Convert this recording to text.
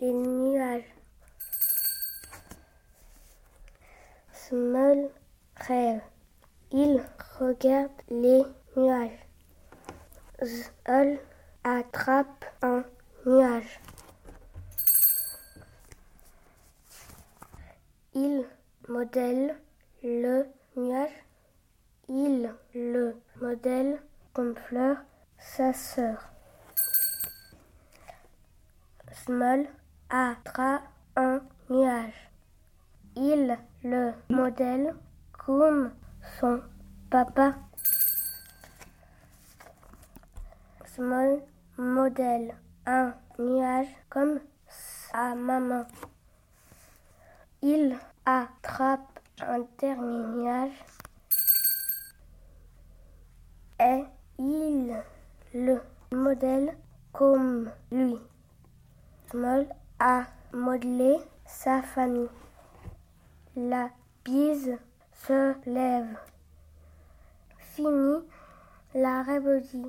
les nuages. Small rêve. Il regarde les nuages. Zol attrape un nuage. Il modèle le nuage. Il le modèle comme fleur sa sœur. Small attrape un nuage. Il le modèle comme son papa. Small modèle un nuage comme sa maman. Il attrape un dernier nuage et il le modèle comme lui. Small a modelé sa famille. La bise se lève. Fini la rébellion.